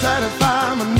satisfy my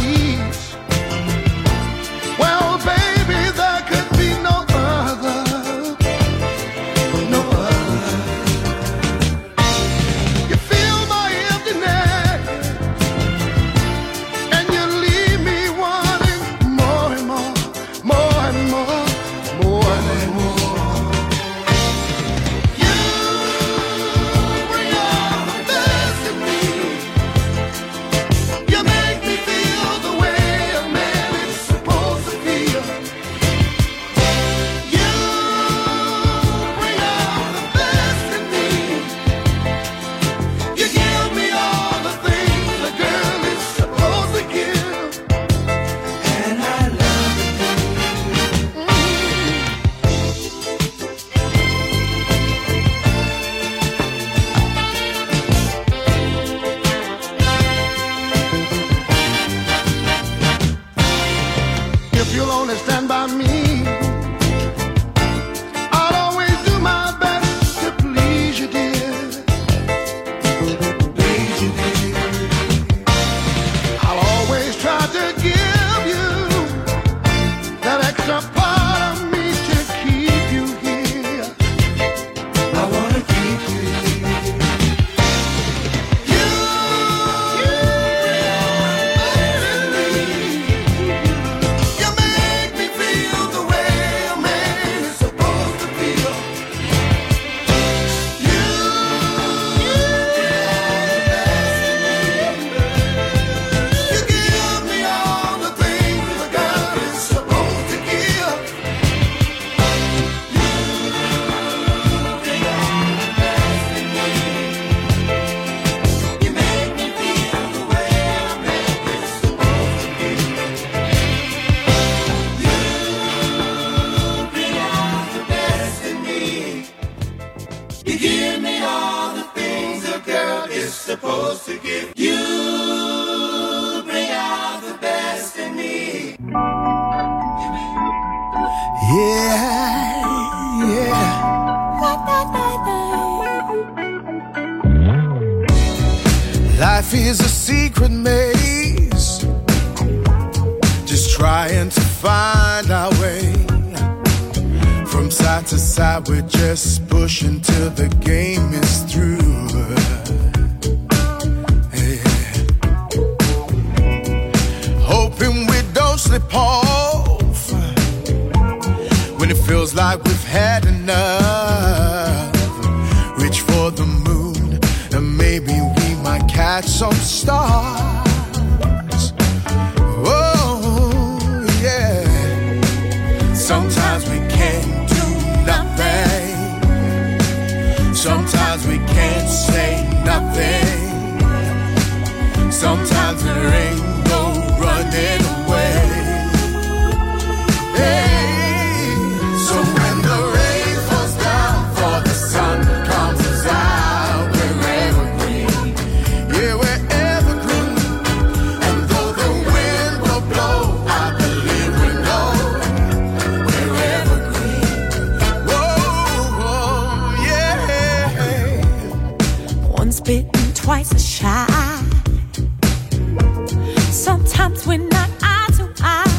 Sometimes we're not eye to eye,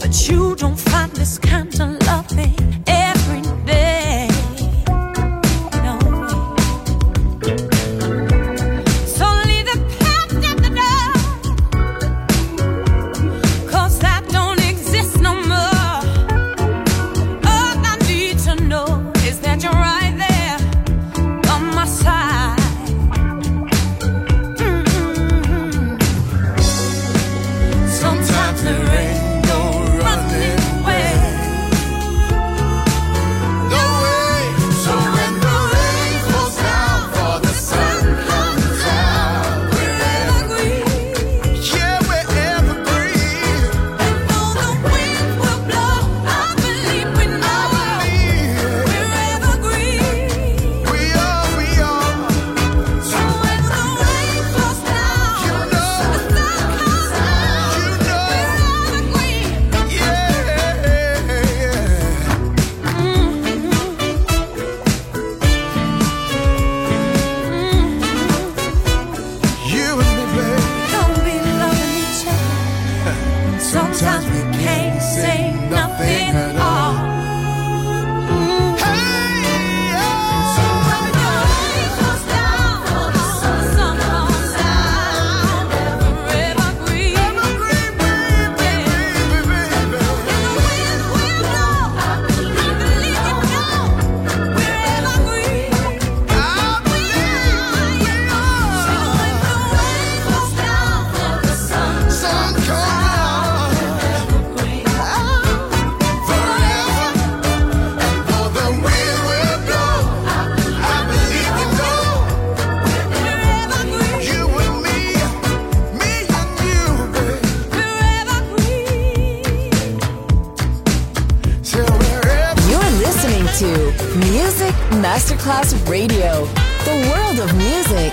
but you don't find this kind of Masterclass Radio, the world of music.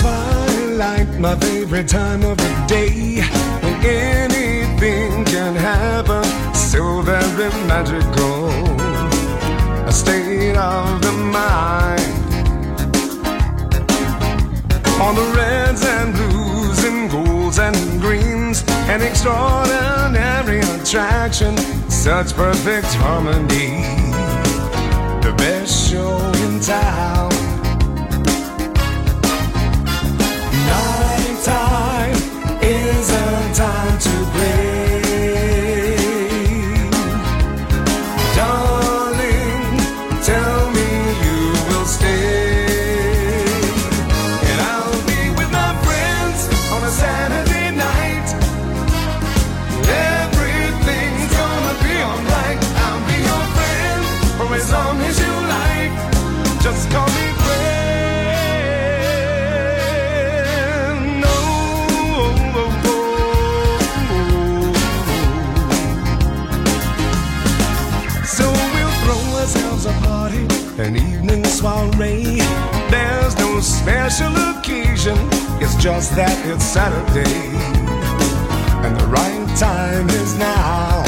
Twilight, my favorite time of the day, when anything can happen, so very magical and greens, an extraordinary attraction, such perfect harmony. The best show in town. an evening soiree. There's no special occasion, it's just that it's Saturday. And the right time is now.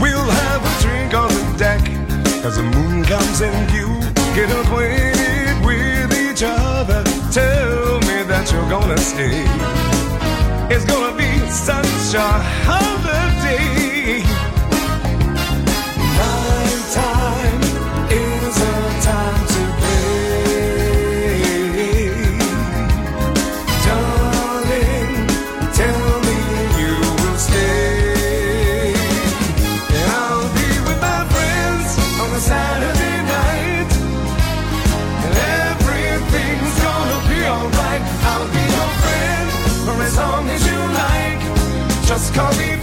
We'll have a drink on the deck as the moon comes in view. Get acquainted with each other. Tell me that you're gonna stay. It's gonna be such a holiday. Cause we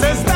se está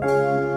Música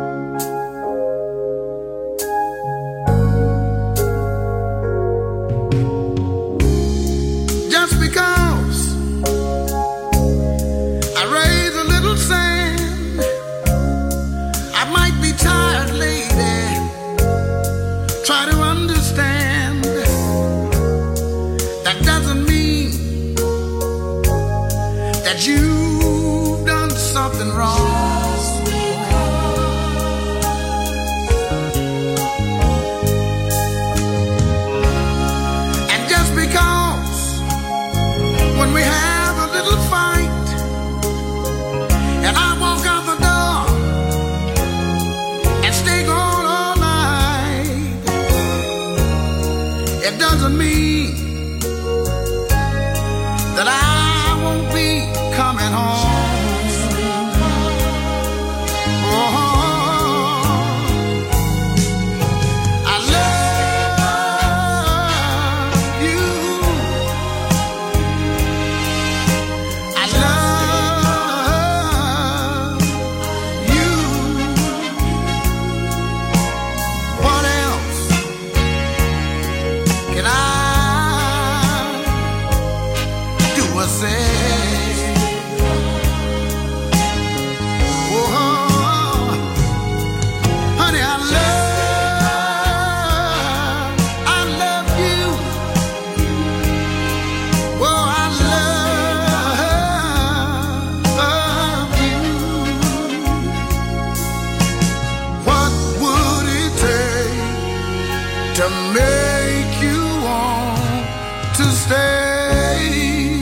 to stay.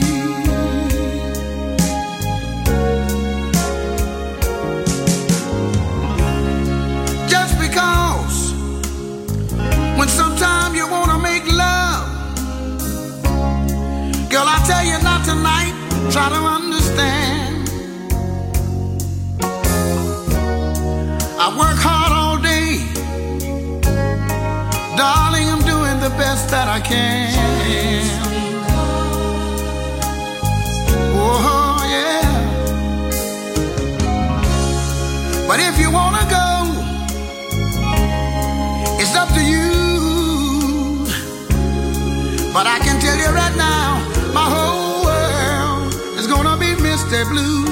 Just because when sometime you wanna make love, girl, I tell you not tonight. Try to the best that I can. Oh, yeah. But if you want to go, it's up to you. But I can tell you right now, my whole world is going to be Mr. Blue.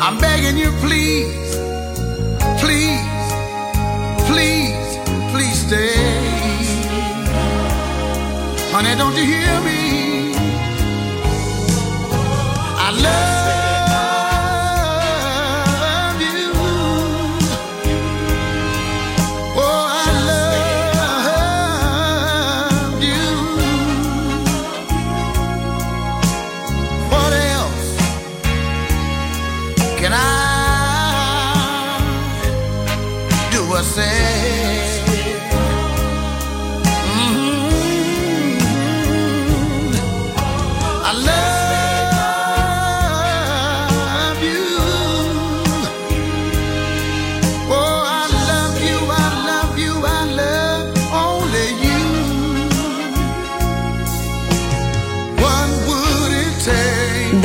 I'm begging you, please, please, please, please stay. Honey, don't you hear me? I love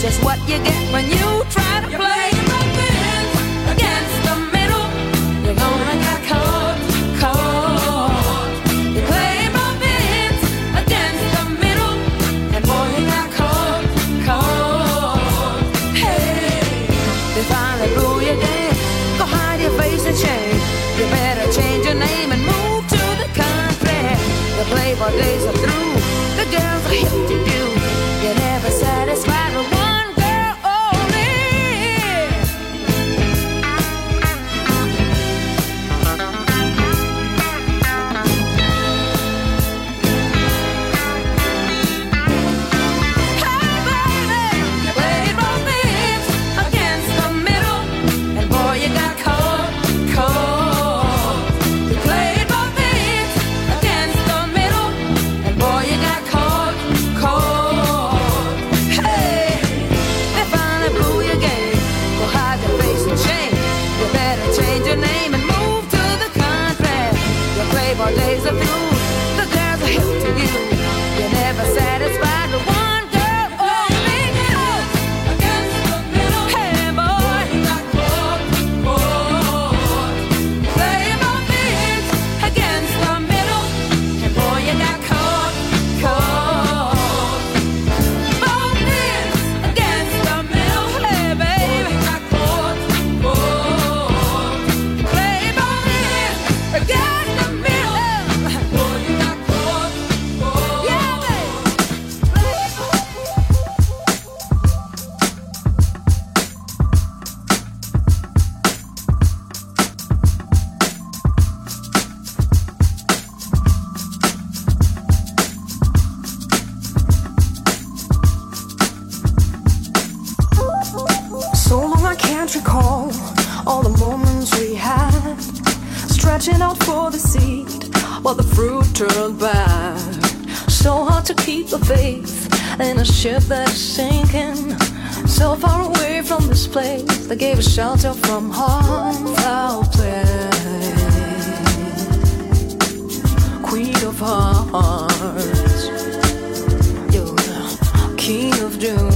just what you get when you in a ship that is sinking. So far away from this place that gave us shelter from harm. harmful play. Queen of hearts, you're king of doom.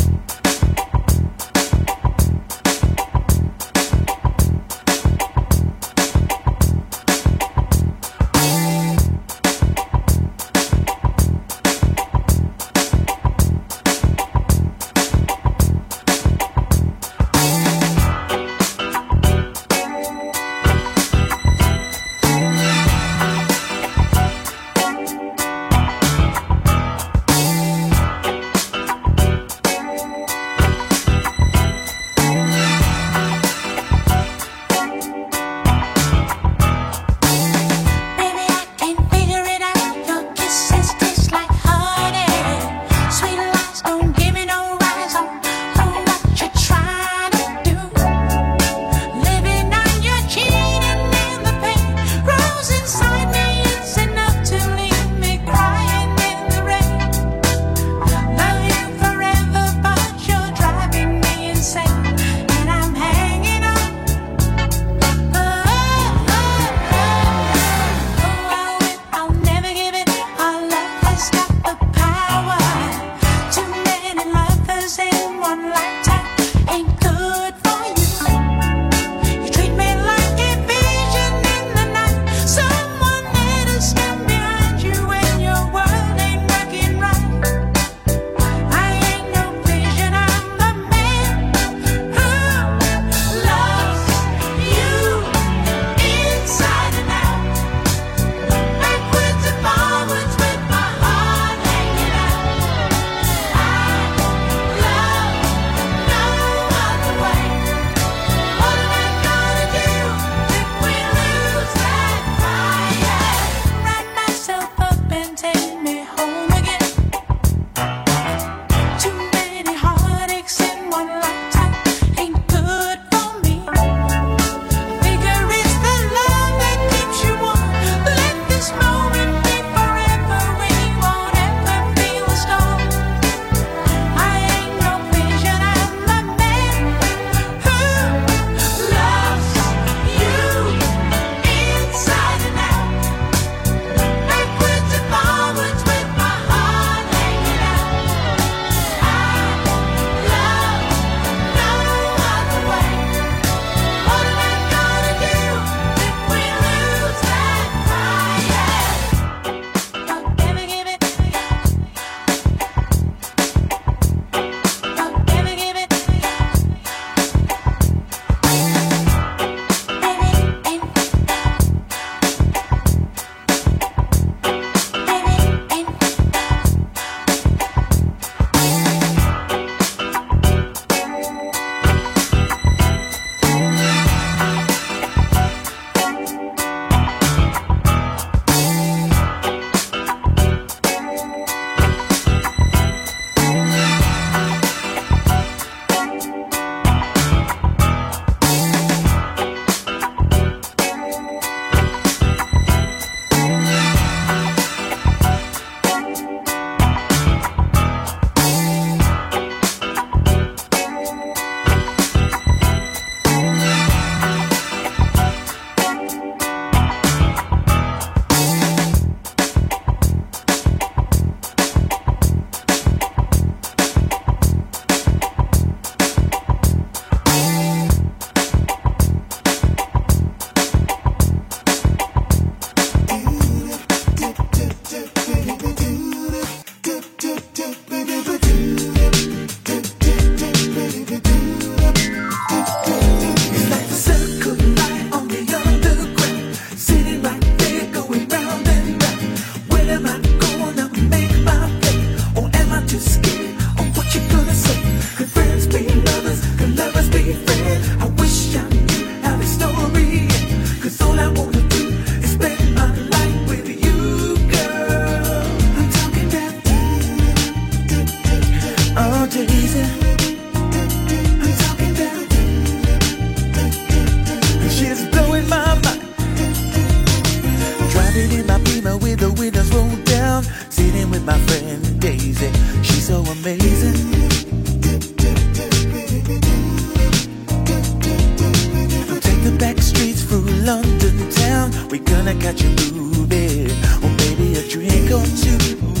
London town. We're gonna catch a movie, oh, or maybe a drink or two.